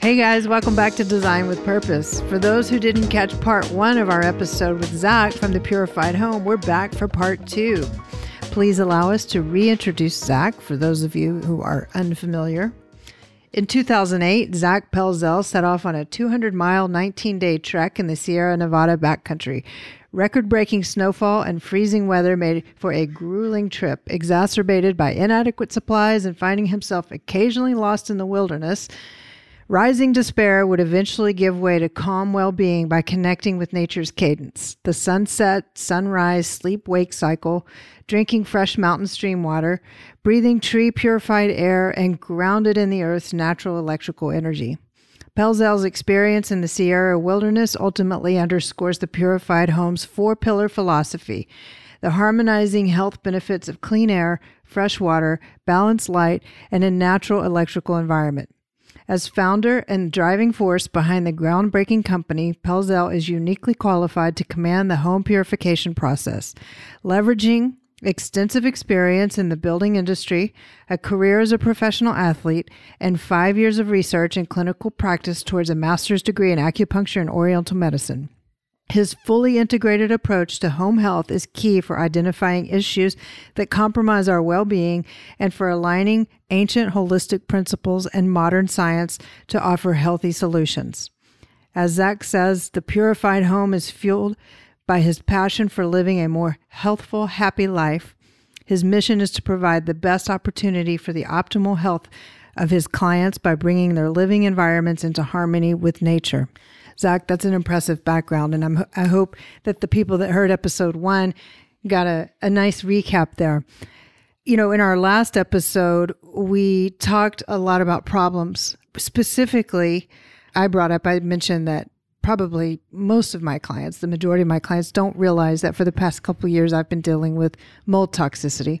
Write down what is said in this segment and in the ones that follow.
Hey guys, welcome back to Design with Purpose. For those who didn't catch part one of our episode with Zack from the Purified Home, we're back for part two. Please allow us to reintroduce Zack for those of you who are unfamiliar. In 2008, Zack Pelzel set off on a 200 mile, 19 day trek in the Sierra Nevada backcountry. Record breaking snowfall and freezing weather made for a grueling trip, exacerbated by inadequate supplies and finding himself occasionally lost in the wilderness. Rising despair would eventually give way to calm well being by connecting with nature's cadence the sunset, sunrise, sleep wake cycle, drinking fresh mountain stream water, breathing tree purified air, and grounded in the earth's natural electrical energy. Pelzel's experience in the Sierra wilderness ultimately underscores the Purified Home's four pillar philosophy the harmonizing health benefits of clean air, fresh water, balanced light, and a natural electrical environment. As founder and driving force behind the groundbreaking company, Pelzel is uniquely qualified to command the home purification process, leveraging extensive experience in the building industry, a career as a professional athlete, and five years of research and clinical practice towards a master's degree in acupuncture and oriental medicine. His fully integrated approach to home health is key for identifying issues that compromise our well being and for aligning ancient holistic principles and modern science to offer healthy solutions. As Zack says, the purified home is fueled by his passion for living a more healthful, happy life. His mission is to provide the best opportunity for the optimal health of his clients by bringing their living environments into harmony with nature. Zack, that's an impressive background. And I'm, I hope that the people that heard episode one got a, a nice recap there. You know, in our last episode, we talked a lot about problems. Specifically, I brought up, I mentioned that probably most of my clients, the majority of my clients, don't realize that for the past couple years I've been dealing with mold toxicity.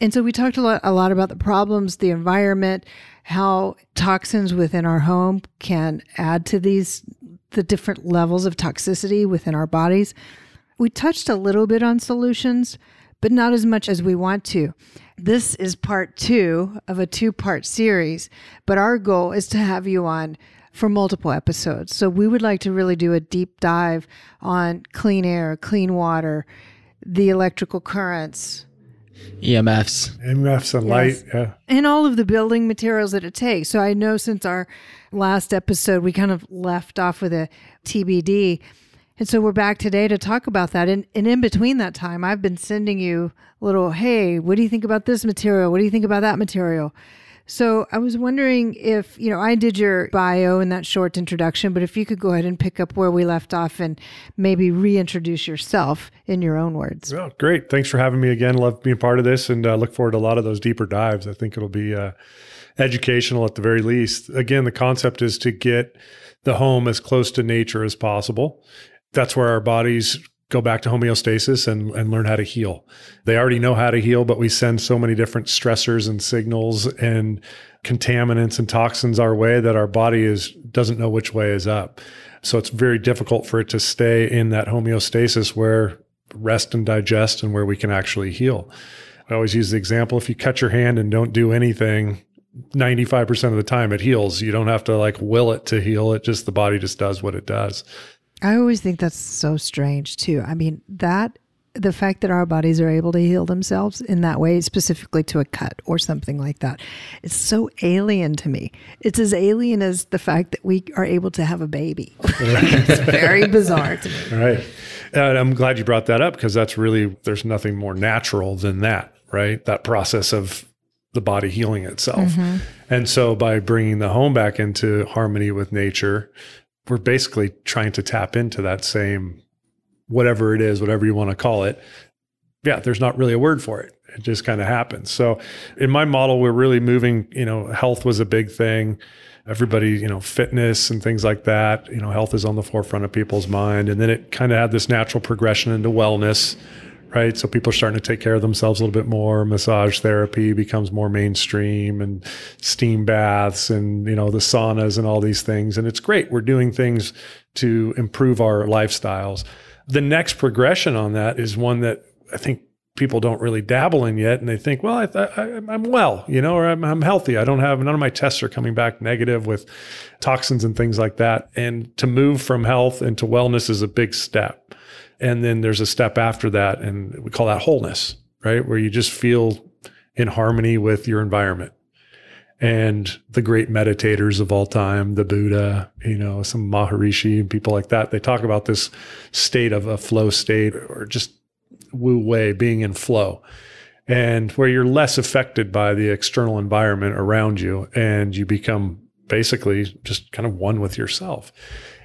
And so we talked a lot, a lot about the problems, the environment, how toxins within our home can add to these the different levels of toxicity within our bodies. We touched a little bit on solutions, but not as much as we want to. This is part two of a two part series, but our goal is to have you on for multiple episodes. So we would like to really do a deep dive on clean air, clean water, the electrical currents, EMFs. EMFs and yes. light, yeah. And all of the building materials that it takes. So I know since our last episode, we kind of left off with a TBD. And so we're back today to talk about that. And, and in between that time, I've been sending you little, hey, what do you think about this material? What do you think about that material? So I was wondering if, you know, I did your bio in that short introduction, but if you could go ahead and pick up where we left off and maybe reintroduce yourself in your own words. Well, great. Thanks for having me again. Love being part of this and uh, look forward to a lot of those deeper dives. I think it'll be uh, educational at the very least. Again, the concept is to get the home as close to nature as possible. That's where our bodies go back to homeostasis and, and learn how to heal. They already know how to heal, but we send so many different stressors and signals and contaminants and toxins our way that our body is doesn't know which way is up. So it's very difficult for it to stay in that homeostasis where rest and digest and where we can actually heal. I always use the example if you cut your hand and don't do anything, 95% of the time it heals. You don't have to like will it to heal. It just the body just does what it does. I always think that's so strange too. I mean, that the fact that our bodies are able to heal themselves in that way, specifically to a cut or something like that, it's so alien to me. It's as alien as the fact that we are able to have a baby. it's very bizarre to me. Right. And I'm glad you brought that up because that's really, there's nothing more natural than that, right? That process of the body healing itself. Mm-hmm. And so by bringing the home back into harmony with nature, we're basically trying to tap into that same whatever it is, whatever you want to call it. Yeah, there's not really a word for it. It just kind of happens. So in my model, we're really moving, you know, health was a big thing. Everybody, you know, fitness and things like that, you know, health is on the forefront of people's mind. And then it kind of had this natural progression into wellness, right? So people are starting to take care of themselves a little bit more. Massage therapy becomes more mainstream and steam baths and, you know, the saunas and all these things. And it's great. We're doing things to improve our lifestyles. The next progression on that is one that I think people don't really dabble in yet, and they think, well, I, I'm well, you know, or I'm, I'm healthy. I don't have none of my tests are coming back negative with toxins and things like that. And to move from health into wellness is a big step. And then there's a step after that, and we call that wholeness, right? Where you just feel in harmony with your environment and the great meditators of all time, the Buddha, you know, some Maharishi and people like that, they talk about this state of a flow state or just wu wei, being in flow, and where you're less affected by the external environment around you and you become basically just kind of one with yourself.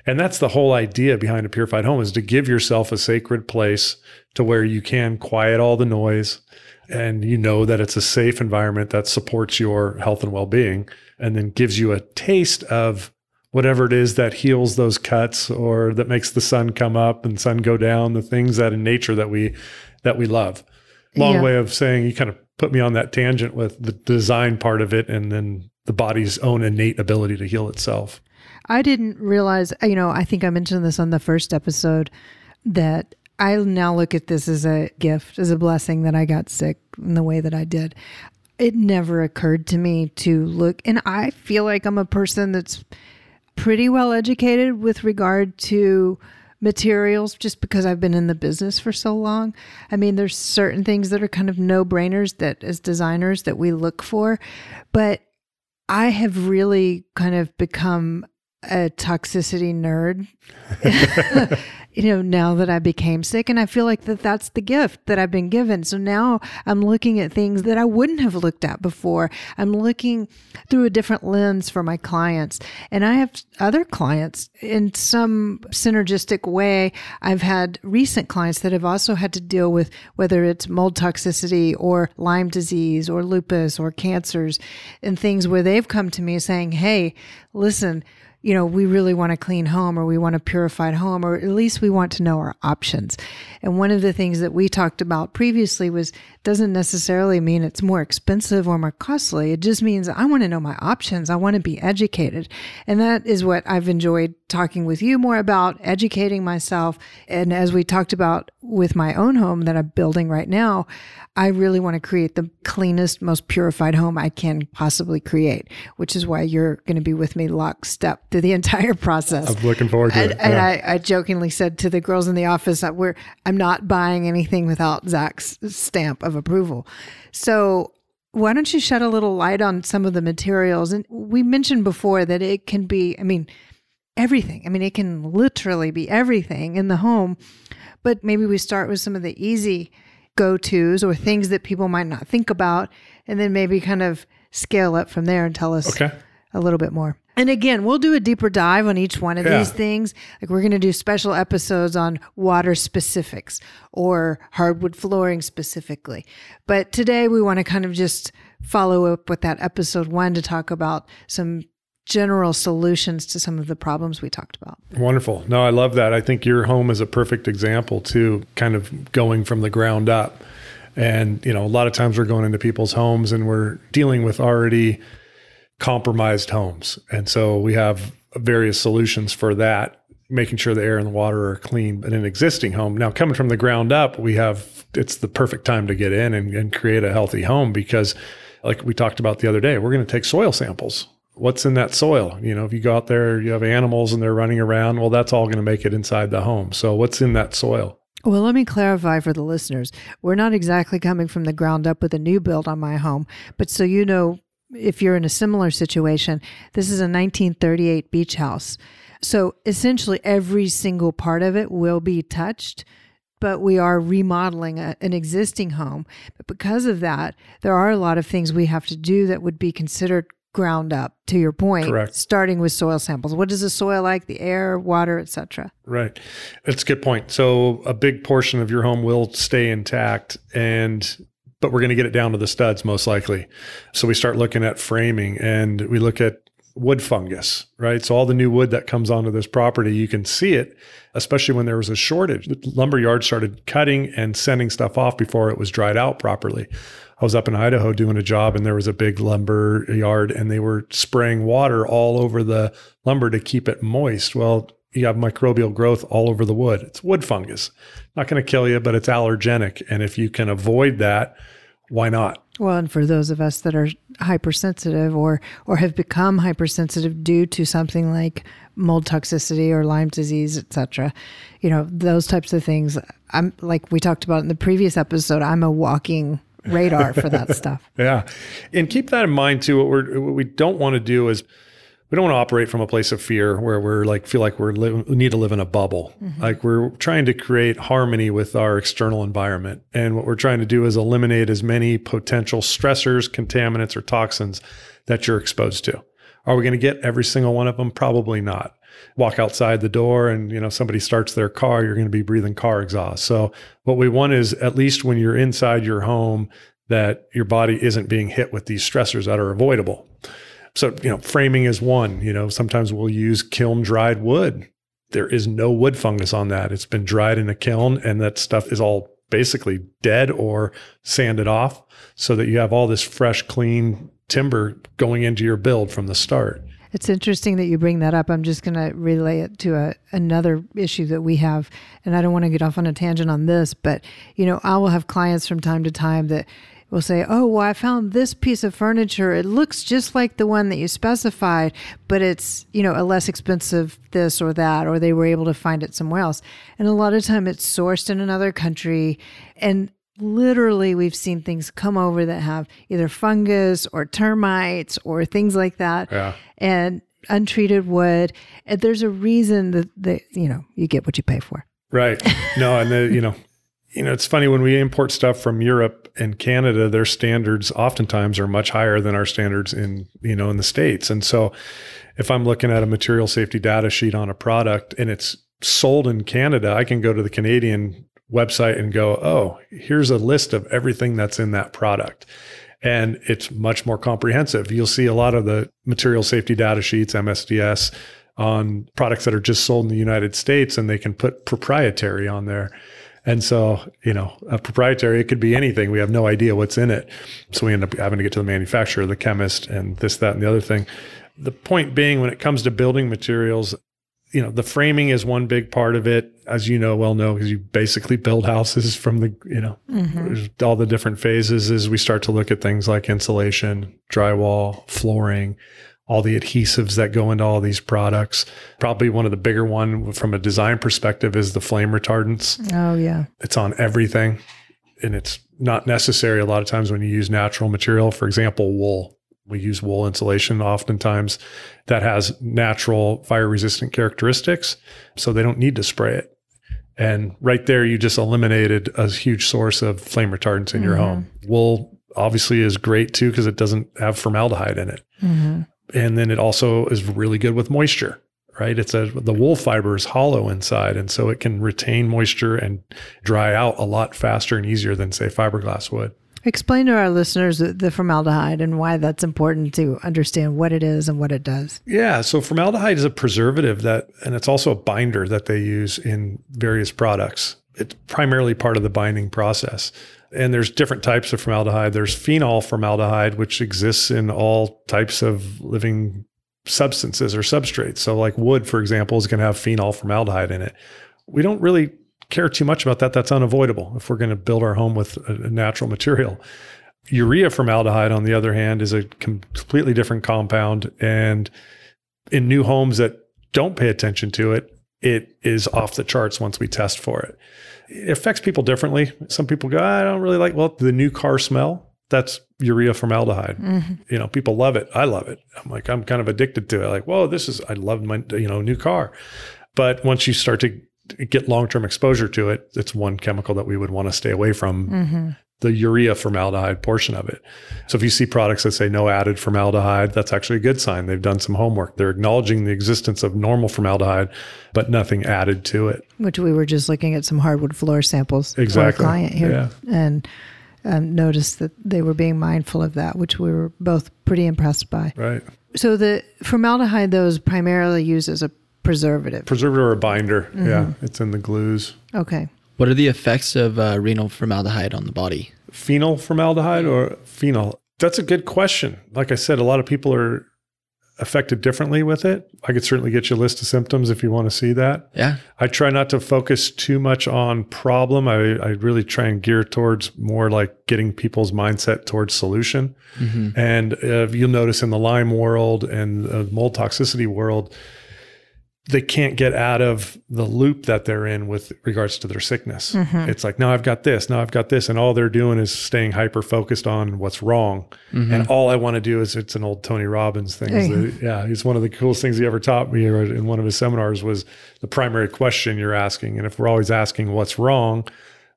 And that's the whole idea behind a purified home is to give yourself a sacred place to where you can quiet all the noise, and you know that it's a safe environment that supports your health and well-being and then gives you a taste of whatever it is that heals those cuts or that makes the sun come up and sun go down the things that in nature that we that we love long Yeah. way of saying you kind of put me on that tangent with the design part of it and then the body's own innate ability to heal itself I didn't realize, uh, you know, I think I mentioned this on the first episode that I now look at this as a gift, as a blessing that I got sick in the way that I did. It never occurred to me to look, and I feel like I'm a person that's pretty well educated with regard to materials just because I've been in the business for so long. I mean, there's certain things that are kind of no brainers that as designers that we look for, but I have really kind of become a toxicity nerd. you know, now that I became sick and I feel like that that's the gift that I've been given. So now I'm looking at things that I wouldn't have looked at before. I'm looking through a different lens for my clients. And I have other clients in some synergistic way. I've had recent clients that have also had to deal with whether it's mold toxicity or Lyme disease or lupus or cancers and things where they've come to me saying, Hey, listen, you know, we really want a clean home or we want a purified home, or at least we want to know our options. And one of the things that we talked about previously was doesn't necessarily mean it's more expensive or more costly. It just means I want to know my options. I want to be educated. And that is what I've enjoyed talking with you more about, educating myself. And as we talked about with my own home that I'm building right now, I really want to create the cleanest, most purified home I can possibly create, which is why you're going to be with me lockstep through the entire process. i'm looking forward to And, it and I, I jokingly said to the girls in the office that we're I'm not buying anything without Zack's stamp of approval. So why don't you shed a little light on some of the materials? And we mentioned before that it can be, I mean, everything. I mean, it can literally be everything in the home. But maybe we start with some of the easy go tos or things that people might not think about, and then maybe kind of scale up from there and tell us okay a little bit more. And again, we'll do a deeper dive on each one of Yeah. these things. Like we're going to do special episodes on water specifics or hardwood flooring specifically. But today we want to kind of just follow up with that episode one to talk about some general solutions to some of the problems we talked about. Wonderful. No, I love that. I think your home is a perfect example to kind of going from the ground up. And, you know, a lot of times we're going into people's homes and we're dealing with already compromised homes. And so we have various solutions for that, making sure the air and the water are clean in an existing home. Now, coming from the ground up, we have it's the perfect time to get in and, and create a healthy home because, like we talked about the other day, we're going to take soil samples what's in that soil you know if you go out there you have animals and they're running around well that's all going to make it inside the home so what's in that soil Well, let me clarify for the listeners. We're not exactly coming from the ground up with a new build on my home, but so you know, if you're in a similar situation, this is a 1938 beach house. So essentially, every single part of it will be touched, but we are remodeling a, an existing home. But because of that, there are a lot of things we have to do that would be considered ground up to your point Correct. starting with soil samples what is the soil like the air water etc right that's a good point so a big portion of your home will stay intact and but we're going to get it down to the studs most likely. So we start looking at framing and we look at wood fungus right? So all the new wood that comes onto this property you can see it especially when there was a shortage. The lumber yard started cutting and sending stuff off before it was dried out properly. I was up in Idaho doing a job and there was a big lumber yard and they were spraying water all over the lumber to keep it moist. Well, you have microbial growth all over the wood. It's wood fungus. Not going to kill you, but it's allergenic. And if you can avoid that, why not? Well, and for those of us that are hypersensitive or or have become hypersensitive due to something like mold toxicity or Lyme disease, etc., you know, those types of things. I'm like we talked about in the previous episode. I'm a walking radar for that stuff. Yeah, and keep that in mind too. What we're what we don't want to do is we don't want to operate from a place of fear where we're like feel like we're li- we need to live in a bubble. Mm-hmm. Like we're trying to create harmony with our external environment, and what we're trying to do is eliminate as many potential stressors, contaminants, or toxins that you're exposed to. Are we going to get every single one of them? Probably not. Walk outside the door and you know somebody starts their car, you're going to be breathing car exhaust. So what we want is at least when you're inside your home that your body isn't being hit with these stressors that are avoidable. So, you know, framing is one. You know, sometimes we'll use kiln dried wood. There is no wood fungus on that. It's been dried in a kiln and that stuff is all basically dead or sanded off so that you have all this fresh, clean timber going into your build from the start. It's interesting that you bring that up. I'm just going to relay it to a, another issue that we have. And I don't want to get off on a tangent on this, but, you know, I will have clients from time to time that, will say, Oh, well, I found this piece of furniture. It looks just like the one that you specified, but it's, you know, a less expensive this or that, or they were able to find it somewhere else. And a lot of time it's sourced in another country. And literally we've seen things come over that have either fungus or termites or things like that. Yeah. And untreated wood. And there's a reason that, that, you know, you get what you pay for. Right. No, and the, you know, you know, it's funny when we import stuff from Europe and Canada, their standards oftentimes are much higher than our standards in, you know, in the States. And so if I'm looking at a material safety data sheet on a product and it's sold in Canada, I can go to the Canadian website and go, oh, here's a list of everything that's in that product. And it's much more comprehensive. You'll see a lot of the material safety data sheets, MSDS, on products that are just sold in the United States, and they can put proprietary on there. And so, you know, a proprietary, it could be anything. We have no idea what's in it. So we end up having to get to the manufacturer, the chemist, and this, that, and the other thing. The point being, when it comes to building materials, you know, the framing is one big part of it, as you know, well know, because you basically build houses from the, you know, mm-hmm. all the different phases as we start to look at things like insulation, drywall, flooring, all the adhesives that go into all these products. Probably one of the bigger one from a design perspective is the flame retardants. Oh yeah. It's on everything and it's not necessary a lot of times when you use natural material, for example, wool. We use wool insulation oftentimes that has natural fire resistant characteristics, so they don't need to spray it. And right there, you just eliminated a huge source of flame retardants in mm-hmm. your home. Wool obviously is great too because it doesn't have formaldehyde in it. Mm-hmm and then it also is really good with moisture right? It's a the wool fiber is hollow inside and so it can retain moisture and dry out a lot faster and easier than say fiberglass would. Explain to our listeners the formaldehyde and why that's important to understand what it is and what it does. Yeah so formaldehyde is a preservative that and it's also a binder that they use in various products. It's primarily part of the binding process and there's different types of formaldehyde. There's phenol formaldehyde, which exists in all types of living substances or substrates. So, like wood, for example, is going to have phenol formaldehyde in it. We don't really care too much about that. That's unavoidable if we're going to build our home with a, natural material. Urea formaldehyde, on the other hand, is a completely different compound. And in new homes that don't pay attention to it, it is off the charts once we test for it it affects people differently. Some people go, I don't really like, well, the new car smell. That's urea formaldehyde. Mm-hmm. You know, people love it. I love it. I'm like, I'm kind of addicted to it. Like, whoa, this is, I love my, you know, new car. But once you start to get long term exposure to it, it's one chemical that we would want to stay away from. Mm-hmm the urea formaldehyde portion of it. So if you see products that say no added formaldehyde, that's actually a good sign. They've done some homework. They're acknowledging the existence of normal formaldehyde, but nothing added to it. Which we were just looking at some hardwood floor samples exactly. for a client here yeah. and um, noticed that they were being mindful of that, which we were both pretty impressed by. Right. So the formaldehyde, though, is primarily used as a preservative. Preservative or a binder. Mm-hmm. Yeah, it's in the glues. Okay. What are the effects of uh, renal formaldehyde on the body? Phenol formaldehyde or phenol? That's a good question. Like I said, a lot of people are affected differently with it. I could certainly get you a list of symptoms if you want to see that. Yeah. I try not to focus too much on problem. I, I really try and gear towards more like getting people's mindset towards solution. And uh, you'll notice in the Lyme world and the mold toxicity world, they can't get out of the loop that they're in with regards to their sickness. Mm-hmm. It's like, now I've got this, now I've got this. And all they're doing is staying hyper focused on what's wrong. Mm-hmm. And all I want to do is it's an old Tony Robbins thing. Hey. that- yeah, he's one of the coolest things he ever taught me in one of his seminars was the primary question you're asking. And if we're always asking what's wrong,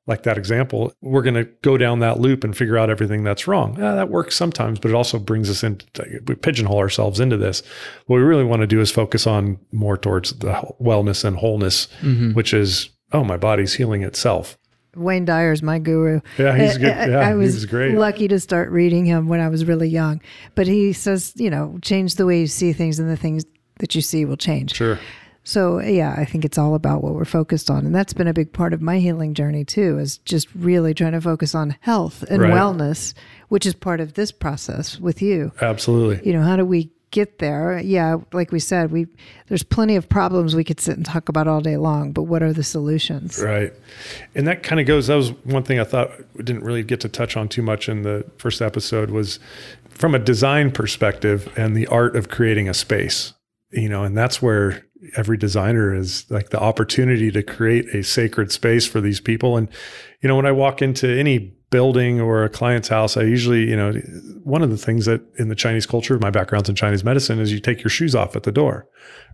like that example, we're going to go down that loop and figure out everything that's wrong. Yeah, that works sometimes, but it also brings us into we pigeonhole ourselves into this. What we really want to do is focus on more towards the wellness and wholeness, mm-hmm. which is oh, my body's healing itself. Wayne Dyer's my guru. Yeah, he's good. I- I- Yeah, I he was, was great. lucky to start reading him when I was really young. But he says, you know, change the way you see things, and the things that you see will change. Sure. So yeah, I think it's all about what we're focused on, and that's been a big part of my healing journey too. Is just really trying to focus on health and Right. wellness, which is part of this process with you. Absolutely. You know, how do we get there? Yeah, like we said, we there's plenty of problems we could sit and talk about all day long, but what are the solutions? Right. And that kind of goes, that was one thing I thought we didn't really get to touch on too much in the first episode was from a design perspective and the art of creating a space, you know, and that's where every designer is like the opportunity to create a sacred space for these people. And, you know, when I walk into any building or a client's house, I usually, you know, one of the things that in the Chinese culture, my background's in Chinese medicine, is you take your shoes off at the door,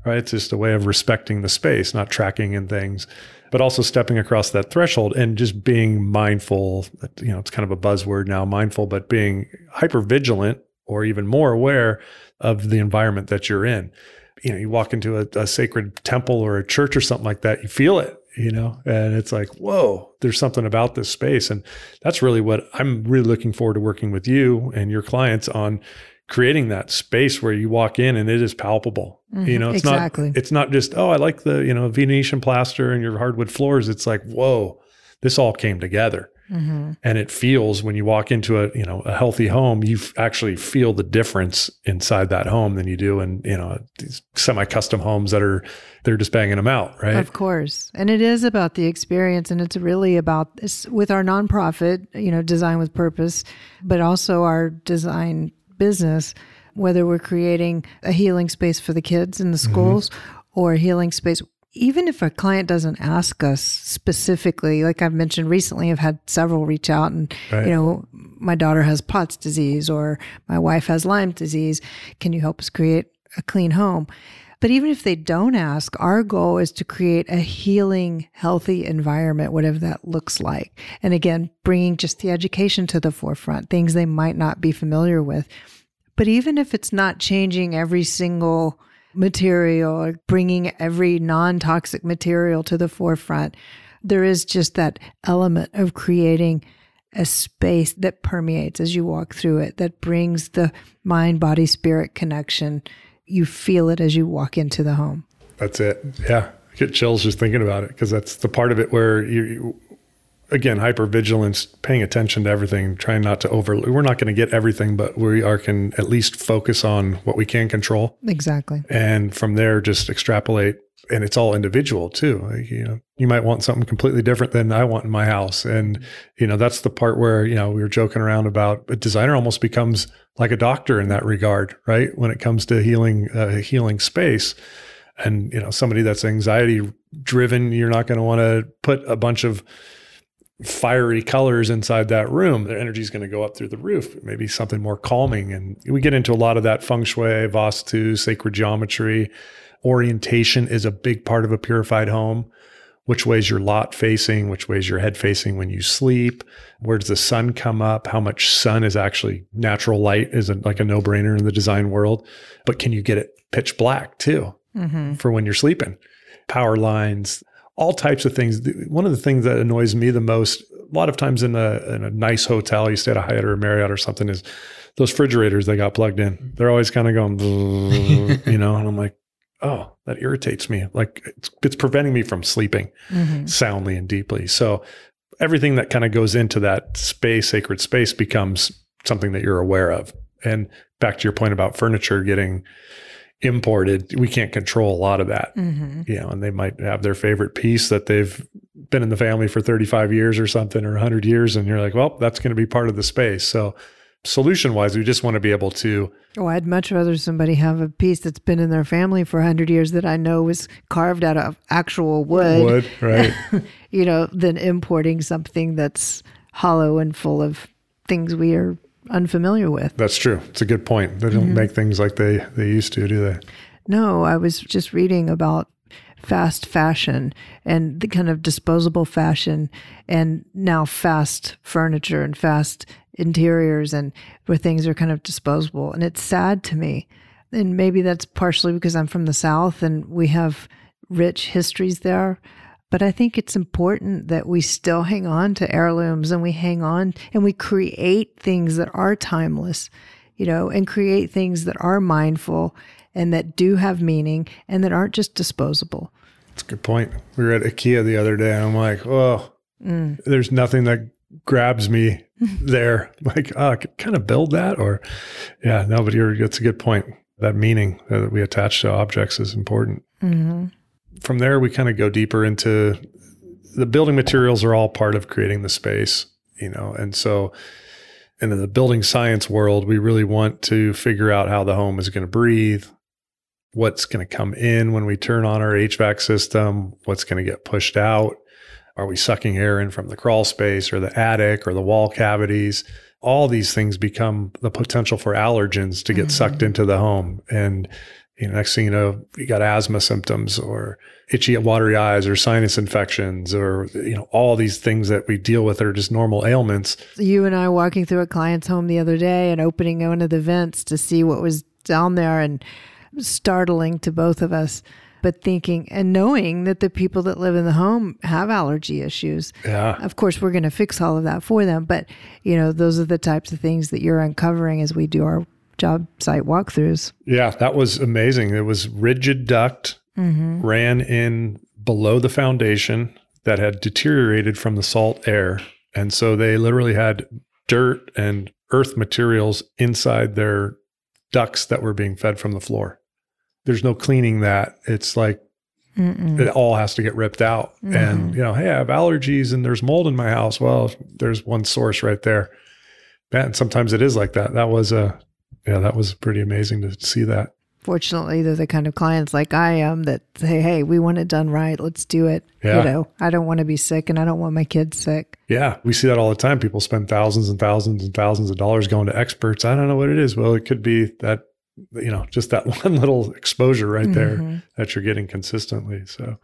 right? It's just a way of respecting the space, not tracking in things, but also stepping across that threshold and just being mindful. You know, it's kind of a buzzword now, mindful, but being hyper vigilant or even more aware of the environment that you're in. You know, you walk into a, a sacred temple or a church or something like that, you feel it, you know, and it's like, whoa, there's something about this space. And that's really what I'm really looking forward to working with you and your clients on creating that space where you walk in and it is palpable. You mm-hmm. know, it's exactly. not it's not just, oh, I like the, you know, Venetian plaster and your hardwood floors. It's like, whoa, this all came together. Mm-hmm. And it feels when you walk into a, you know, a healthy home, you actually feel the difference inside that home than you do in, you know, these semi-custom homes that are they're just banging them out, right? Of course. And it is about the experience and it's really about this with our nonprofit, you know, design with purpose, but also our design business, whether we're creating a healing space for the kids in the schools or a healing space even if a client doesn't ask us specifically, like I've mentioned recently, I've had several reach out and, Right. you know, my daughter has POTS disease or my wife has Lyme disease. Can you help us create a clean home? But even if they don't ask, our goal is to create a healing, healthy environment, whatever that looks like. And again, bringing just the education to the forefront, things they might not be familiar with. But even if it's not changing every single material bringing every non toxic material to the forefront, there is just that element of creating a space that permeates as you walk through it, that brings the mind, body, spirit connection. You feel it as you walk into the home. That's it. Yeah. I get chills just thinking about it because that's the part of it where you again, hypervigilance, paying attention to everything, trying not to over, we're not going to get everything, but we are can at least focus on what we can control. Exactly. And from there, just extrapolate. And it's all individual too. Like, you know, you might want something completely different than I want in my house. And, you know, that's the part where, you know, we were joking around about a designer almost becomes like a doctor in that regard, right? When it comes to healing, uh, healing space and you know somebody that's anxiety driven you're not going to want to put a bunch of fiery colors inside that room. Their energy is going to go up through the roof. Maybe something more calming. And we get into a lot of that feng shui vastu sacred geometry. Orientation is a big part of a purified home. Which way's your lot facing? Which way's your head facing when you sleep? Where does the sun come up? How much sun is actually natural light is a, like a no-brainer in the design world. But can you get it pitch black too Mm-hmm. for when you're sleeping. Power lines, all types of things. One of the things that annoys me the most, a lot of times in a in a nice hotel, you stay at a Hyatt or a Marriott or something, is those refrigerators they got plugged in. They're always kind of going, you know, and I'm like, oh, that irritates me. Like it's, it's preventing me from sleeping Mm-hmm. soundly and deeply. So everything that kind of goes into that space, sacred space, becomes something that you're aware of. And back to your point about furniture getting imported, we can't control a lot of that. Mm-hmm. You know, and they might have their favorite piece that they've been in the family for 35 years or something or 100 years and you're like, well, that's going to be part of the space. So solution wise, we just want to be able to Oh, I'd much rather somebody have a piece that's been in their family for 100 years that I know was carved out of actual wood, wood, right? you know, than importing something that's hollow and full of things we are unfamiliar with. That's true. It's a good point. They don't mm-hmm. make things like they they used to, do they? No, I was just reading about fast fashion and the kind of disposable fashion and now fast furniture and fast interiors and where things are kind of disposable. And it's sad to me. And maybe that's partially because I'm from the South and we have rich histories there. But I think it's important that we still hang on to heirlooms and we hang on and we create things that are timeless, you know, and create things that are mindful and that do have meaning and that aren't just disposable. That's a good point. We were at IKEA the other day and I'm like, oh, there's nothing that grabs me there. Like, oh, I could kind of build that or yeah, no, but you're that's a good point. That meaning that we attach to objects is important. Mm-hmm. From there, we kind of go deeper into the building materials are all part of creating the space, you know, and so and in the building science world, we really want to figure out how the home is going to breathe, what's going to come in when we turn on our HVAC system, what's going to get pushed out. Are we sucking air in from the crawl space or the attic or the wall cavities? All these things become the potential for allergens to get sucked mm-hmm. into the home. And you know, next thing you know, you got asthma symptoms or itchy, watery eyes or sinus infections or, you know, all these things that we deal with are just normal ailments. You and I walking through a client's home the other day and opening one of the vents to see what was down there and startling to both of us. But thinking and knowing that the people that live in the home have allergy issues. Yeah. Of course, we're going to fix all of that for them. But, you know, those are the types of things that you're uncovering as we do our job site walkthroughs. Yeah, that was amazing. It was rigid duct mm-hmm. ran in below the foundation that had deteriorated from the salt air. And so they literally had dirt and earth materials inside their ducts that were being fed from the floor. There's no cleaning that. It's like Mm-mm. it all has to get ripped out. And, mm-hmm. you know, hey, I have allergies and there's mold in my house. Well, there's one source right there. And sometimes it is like that. That was a, yeah, that was pretty amazing to see that. Fortunately, they're the kind of clients like I am that say, hey, we want it done right. Let's do it. Yeah. You know, I don't want to be sick and I don't want my kids sick. Yeah, we see that all the time. People spend thousands and thousands and thousands of dollars going to experts. I don't know what it is. Well, it could be that, you know, just that one little exposure right there Mhm. that you're getting consistently. So,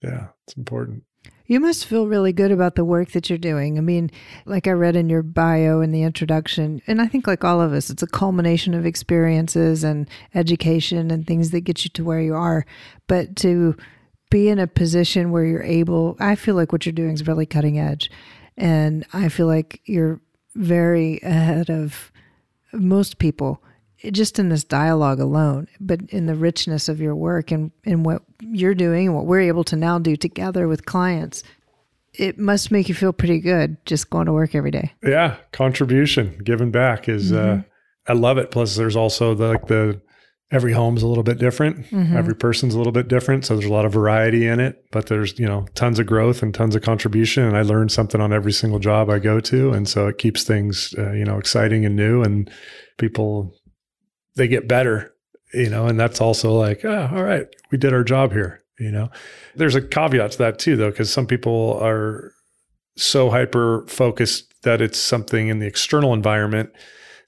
yeah, it's important. You must feel really good about the work that you're doing. I mean, like I read in your bio in the introduction, and I think like all of us, it's a culmination of experiences and education and things that get you to where you are. But to be in a position where you're able, I feel like what you're doing is really cutting edge. And I feel like you're very ahead of most people just in this dialogue alone, but in the richness of your work and, and what you're doing and what we're able to now do together with clients, it must make you feel pretty good just going to work every day. Yeah, contribution, giving back is, uh, I love it. Plus, there's also the, like the, every home's a little bit different. Every person's a little bit different. So there's a lot of variety in it, but there's, you know, tons of growth and tons of contribution. And I learn something on every single job I go to. And so it keeps things, uh, you know, exciting and new and people, they get better, you know, and that's also like, oh, all right, we did our job here, you know. There's a caveat to that too, though, because some people are so hyper focused that it's something in the external environment.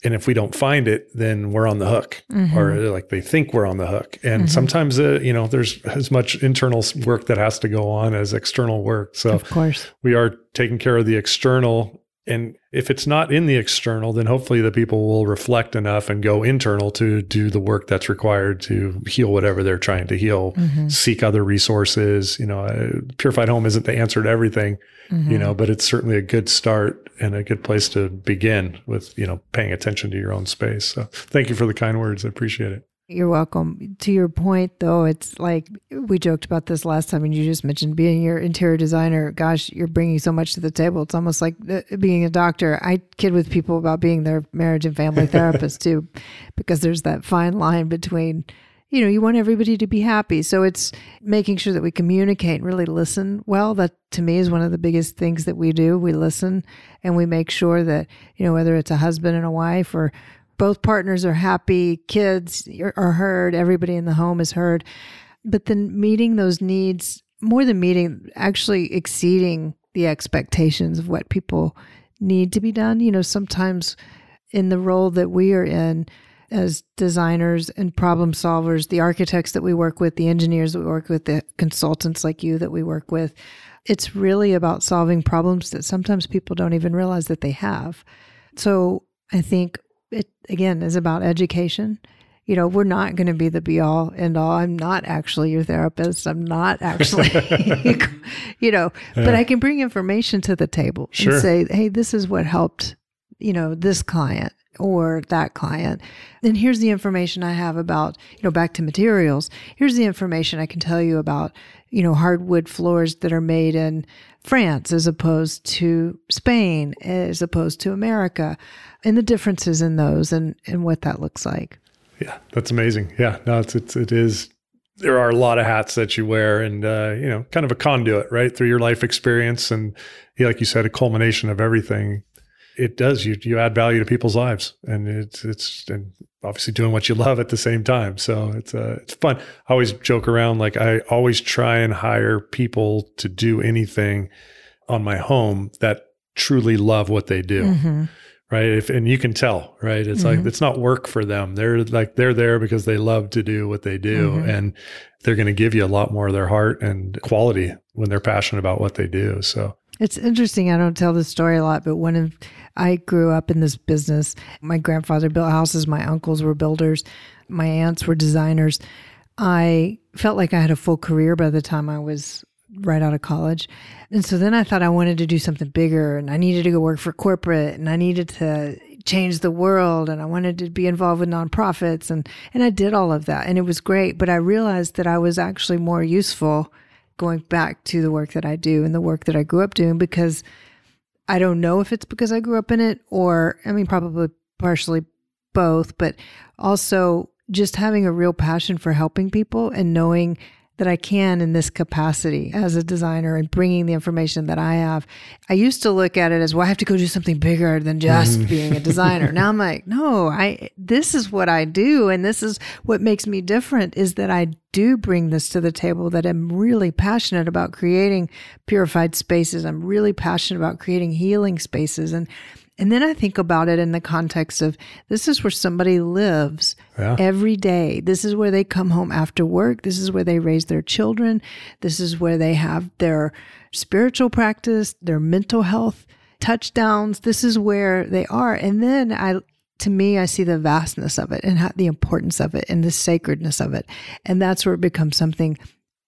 And if we don't find it, then we're on the hook, or like they think we're on the hook. And sometimes, uh, you know, there's as much internal work that has to go on as external work. So Of course. we are taking care of the external. And if it's not in the external, then hopefully the people will reflect enough and go internal to do the work that's required to heal whatever they're trying to heal, seek other resources. You know, uh, Purified Home isn't the answer to everything, you know, but it's certainly a good start and a good place to begin with, you know, paying attention to your own space. So thank you for the kind words. I appreciate it. You're welcome. To your point, though, it's like we joked about this last time, and you just mentioned being your interior designer. Gosh, you're bringing so much to the table. It's almost like uh, being a doctor. I kid with people about being their marriage and family therapist too, because there's that fine line between, you know, you want everybody to be happy. So it's making sure that we communicate and really listen well. That to me is one of the biggest things that we do. We listen and we make sure that, you know, whether it's a husband and a wife or both partners are happy, kids are heard, everybody in the home is heard. But then meeting those needs, more than meeting, actually exceeding the expectations of what people need to be done. You know, sometimes in the role that we are in as designers and problem solvers, the architects that we work with, the engineers that we work with, the consultants like you that we work with, it's really about solving problems that sometimes people don't even realize that they have. So I think it again is about education. You know, we're not going to be the be all end all. I'm not actually your therapist. I'm not actually, you know, yeah. but I can bring information to the table sure. and say, hey, this is what helped, you know, this client or that client. Then here's the information I have about, you know, back to materials. Here's the information I can tell you about, you know, hardwood floors that are made in France as opposed to Spain, as opposed to America and the differences in those and, and what that looks like. Yeah, that's amazing. Yeah, no, it's, it's, it is. There are a lot of hats that you wear and, uh, you know, kind of a conduit, right? Through your life experience and, yeah, like you said, a culmination of everything. It does. You, you add value to people's lives and it's, it's, and obviously doing what you love at the same time. So it's, uh, it's fun. I always joke around. Like I always try and hire people to do anything on my home that truly love what they do. Mm-hmm right if and you can tell right it's mm-hmm. like it's not work for them they're like they're there because they love to do what they do mm-hmm. and they're going to give you a lot more of their heart and quality when they're passionate about what they do so it's interesting i don't tell this story a lot but one of i grew up in this business. My grandfather built houses. My uncles were builders. My aunts were designers. I felt like i had a full career by the time i was right out of college. And so then I thought I wanted to do something bigger and I needed to go work for corporate and I needed to change the world and I wanted to be involved with nonprofits and and I did all of that and it was great, but I realized that I was actually more useful going back to the work that I do and the work that I grew up doing because I don't know if it's because I grew up in it or I mean probably partially both, but also just having a real passion for helping people and knowing that I can in this capacity as a designer and bringing the information that I have. I used to look at it as, well, I have to go do something bigger than just mm-hmm. being a designer. now I'm like, no, I this is what I do and this is what makes me different is that I do bring this to the table that I'm really passionate about creating purified spaces. I'm really passionate about creating healing spaces and and then I think about it in the context of this is where somebody lives yeah. every day. This is where they come home after work. This is where they raise their children. This is where they have their spiritual practice, their mental health touchdowns. This is where they are. And then I, to me, I see the vastness of it and how, the importance of it and the sacredness of it. And that's where it becomes something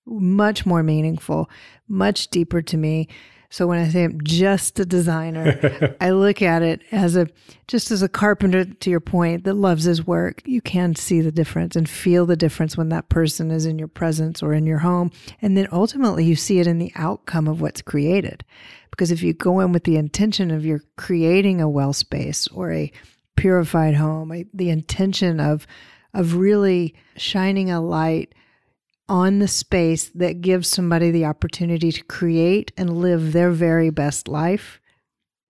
much more meaningful, much deeper to me. So when I say I'm just a designer, I look at it as a just as a carpenter to your point that loves his work. You can see the difference and feel the difference when that person is in your presence or in your home. And then ultimately you see it in the outcome of what's created. Because if you go in with the intention of you're creating a well space or a purified home, the intention of of really shining a light on the space that gives somebody the opportunity to create and live their very best life.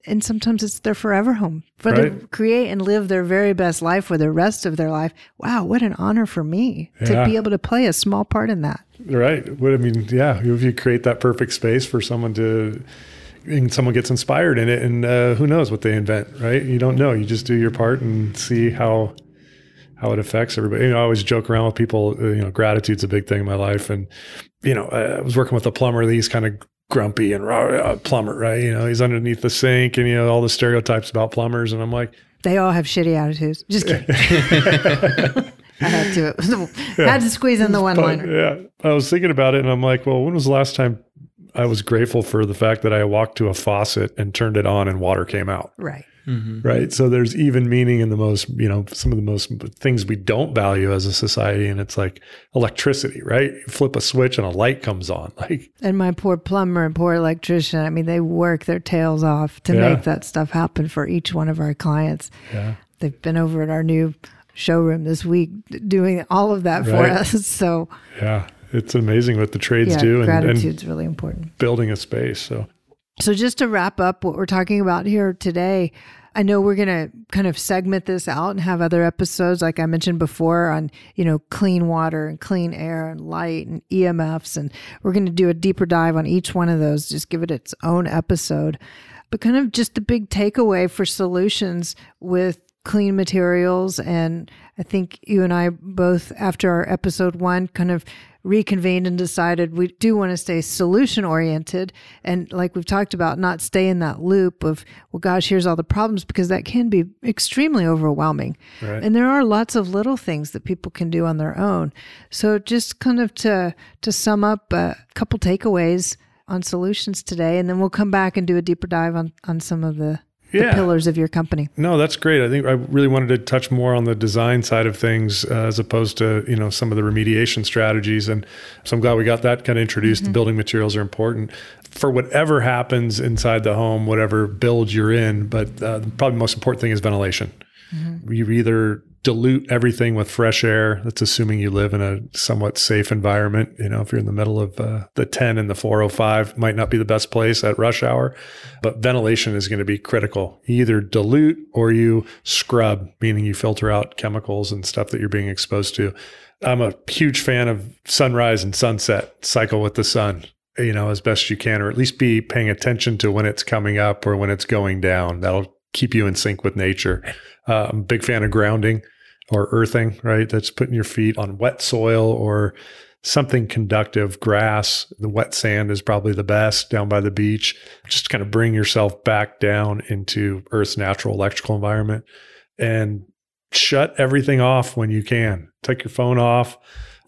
And sometimes it's their forever home, but right. to create and live their very best life for the rest of their life. Wow, what an honor for me yeah. to be able to play a small part in that. Right. What I mean, yeah, if you create that perfect space for someone to and someone gets inspired in it and uh, who knows what they invent right you don't know you just do your part and see how how it affects everybody. You know, I always joke around with people. Uh, you know, gratitude's a big thing in my life, and you know, I was working with a plumber. He's kind of grumpy and raw uh, plumber, right? You know, he's underneath the sink, and you know all the stereotypes about plumbers. And I'm like, they all have shitty attitudes. Just kidding. I had to yeah. had to squeeze in the one liner. Yeah, I was thinking about it, and I'm like, well, when was the last time I was grateful for the fact that I walked to a faucet and turned it on and water came out? Right. Mm-hmm. right? So there's even meaning in the most, you know, some of the most things we don't value as a society. And it's like electricity, right? You flip a switch and a light comes on. Like, And my poor plumber and poor electrician, I mean, they work their tails off to Yeah. make that stuff happen for each one of our clients. yeah. They've been over at our new showroom this week doing all of that for us. So, Yeah. It's amazing what the trades yeah, do and, and gratitude's really important. building a space. So, So, just to wrap up what we're talking about here today, I know we're going to kind of segment this out and have other episodes, like I mentioned before, on, you know, clean water and clean air and light and EMFs. And we're going to do a deeper dive on each one of those, just give it its own episode. But kind of just the big takeaway for solutions with clean materials. And I think you and I both, after our episode one, kind of reconvened and decided we do want to stay solution oriented. And like we've talked about, not stay in that loop of, well, gosh, here's all the problems, because that can be extremely overwhelming. Right. And there are lots of little things that people can do on their own. So just kind of to, to sum up a couple takeaways on solutions today, and then we'll come back and do a deeper dive on, on some of the, the Yeah. pillars of your company. No, that's great. I think I really wanted to touch more on the design side of things uh, as opposed to you know some of the remediation strategies, and so I'm glad we got that kind of introduced. The building materials are important for whatever happens inside the home, whatever build you're in. But uh, probably the most important thing is ventilation. You either dilute everything with fresh air. That's assuming you live in a somewhat safe environment. You know, if you're in the middle of uh, the 10 and the 405, might not be the best place at rush hour, but ventilation is going to be critical. You either dilute or you scrub, meaning you filter out chemicals and stuff that you're being exposed to. I'm a huge fan of sunrise and sunset cycle with the sun. You know, as best you can, or at least be paying attention to when it's coming up or when it's going down. That'll keep you in sync with nature. Uh, I'm a big fan of grounding or earthing, right? That's putting your feet on wet soil or something conductive, grass. The wet sand is probably the best down by the beach. Just kind of bring yourself back down into Earth's natural electrical environment and shut everything off when you can. Take your phone off.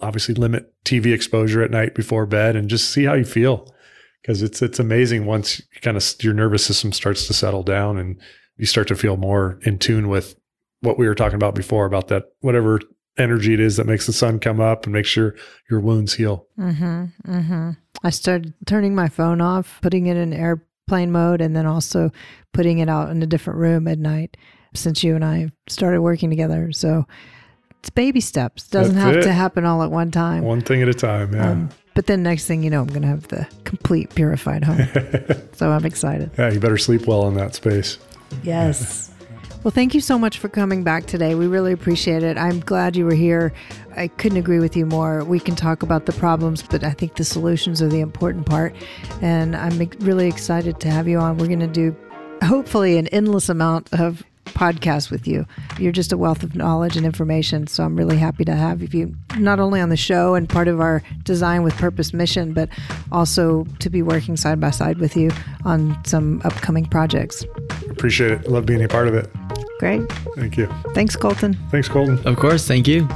Obviously, limit TV exposure at night before bed and just see how you feel. Because it's it's amazing once you kind of your nervous system starts to settle down and you start to feel more in tune with what we were talking about before about that whatever energy it is that makes the sun come up and make sure your wounds heal. Mm-hmm. Mm-hmm. I started turning my phone off, putting it in airplane mode, and then also putting it out in a different room at night since you and I started working together. So it's baby steps. Doesn't That's have it. to happen all at one time. One thing at a time. Yeah. Um, but then next thing you know, I'm going to have the complete purified home. so I'm excited. yeah, you better sleep well in that space. Yes. Well, thank you so much for coming back today. We really appreciate it. I'm glad you were here. I couldn't agree with you more. We can talk about the problems, but I think the solutions are the important part. And I'm really excited to have you on. We're going to do hopefully an endless amount of podcasts with you. You're just a wealth of knowledge and information. So I'm really happy to have you not only on the show and part of our Design with Purpose mission, but also to be working side by side with you on some upcoming projects. Appreciate it. Love being a part of it. Great. Thank you. Thanks, Colton. Thanks, Colton. Of course. Thank you.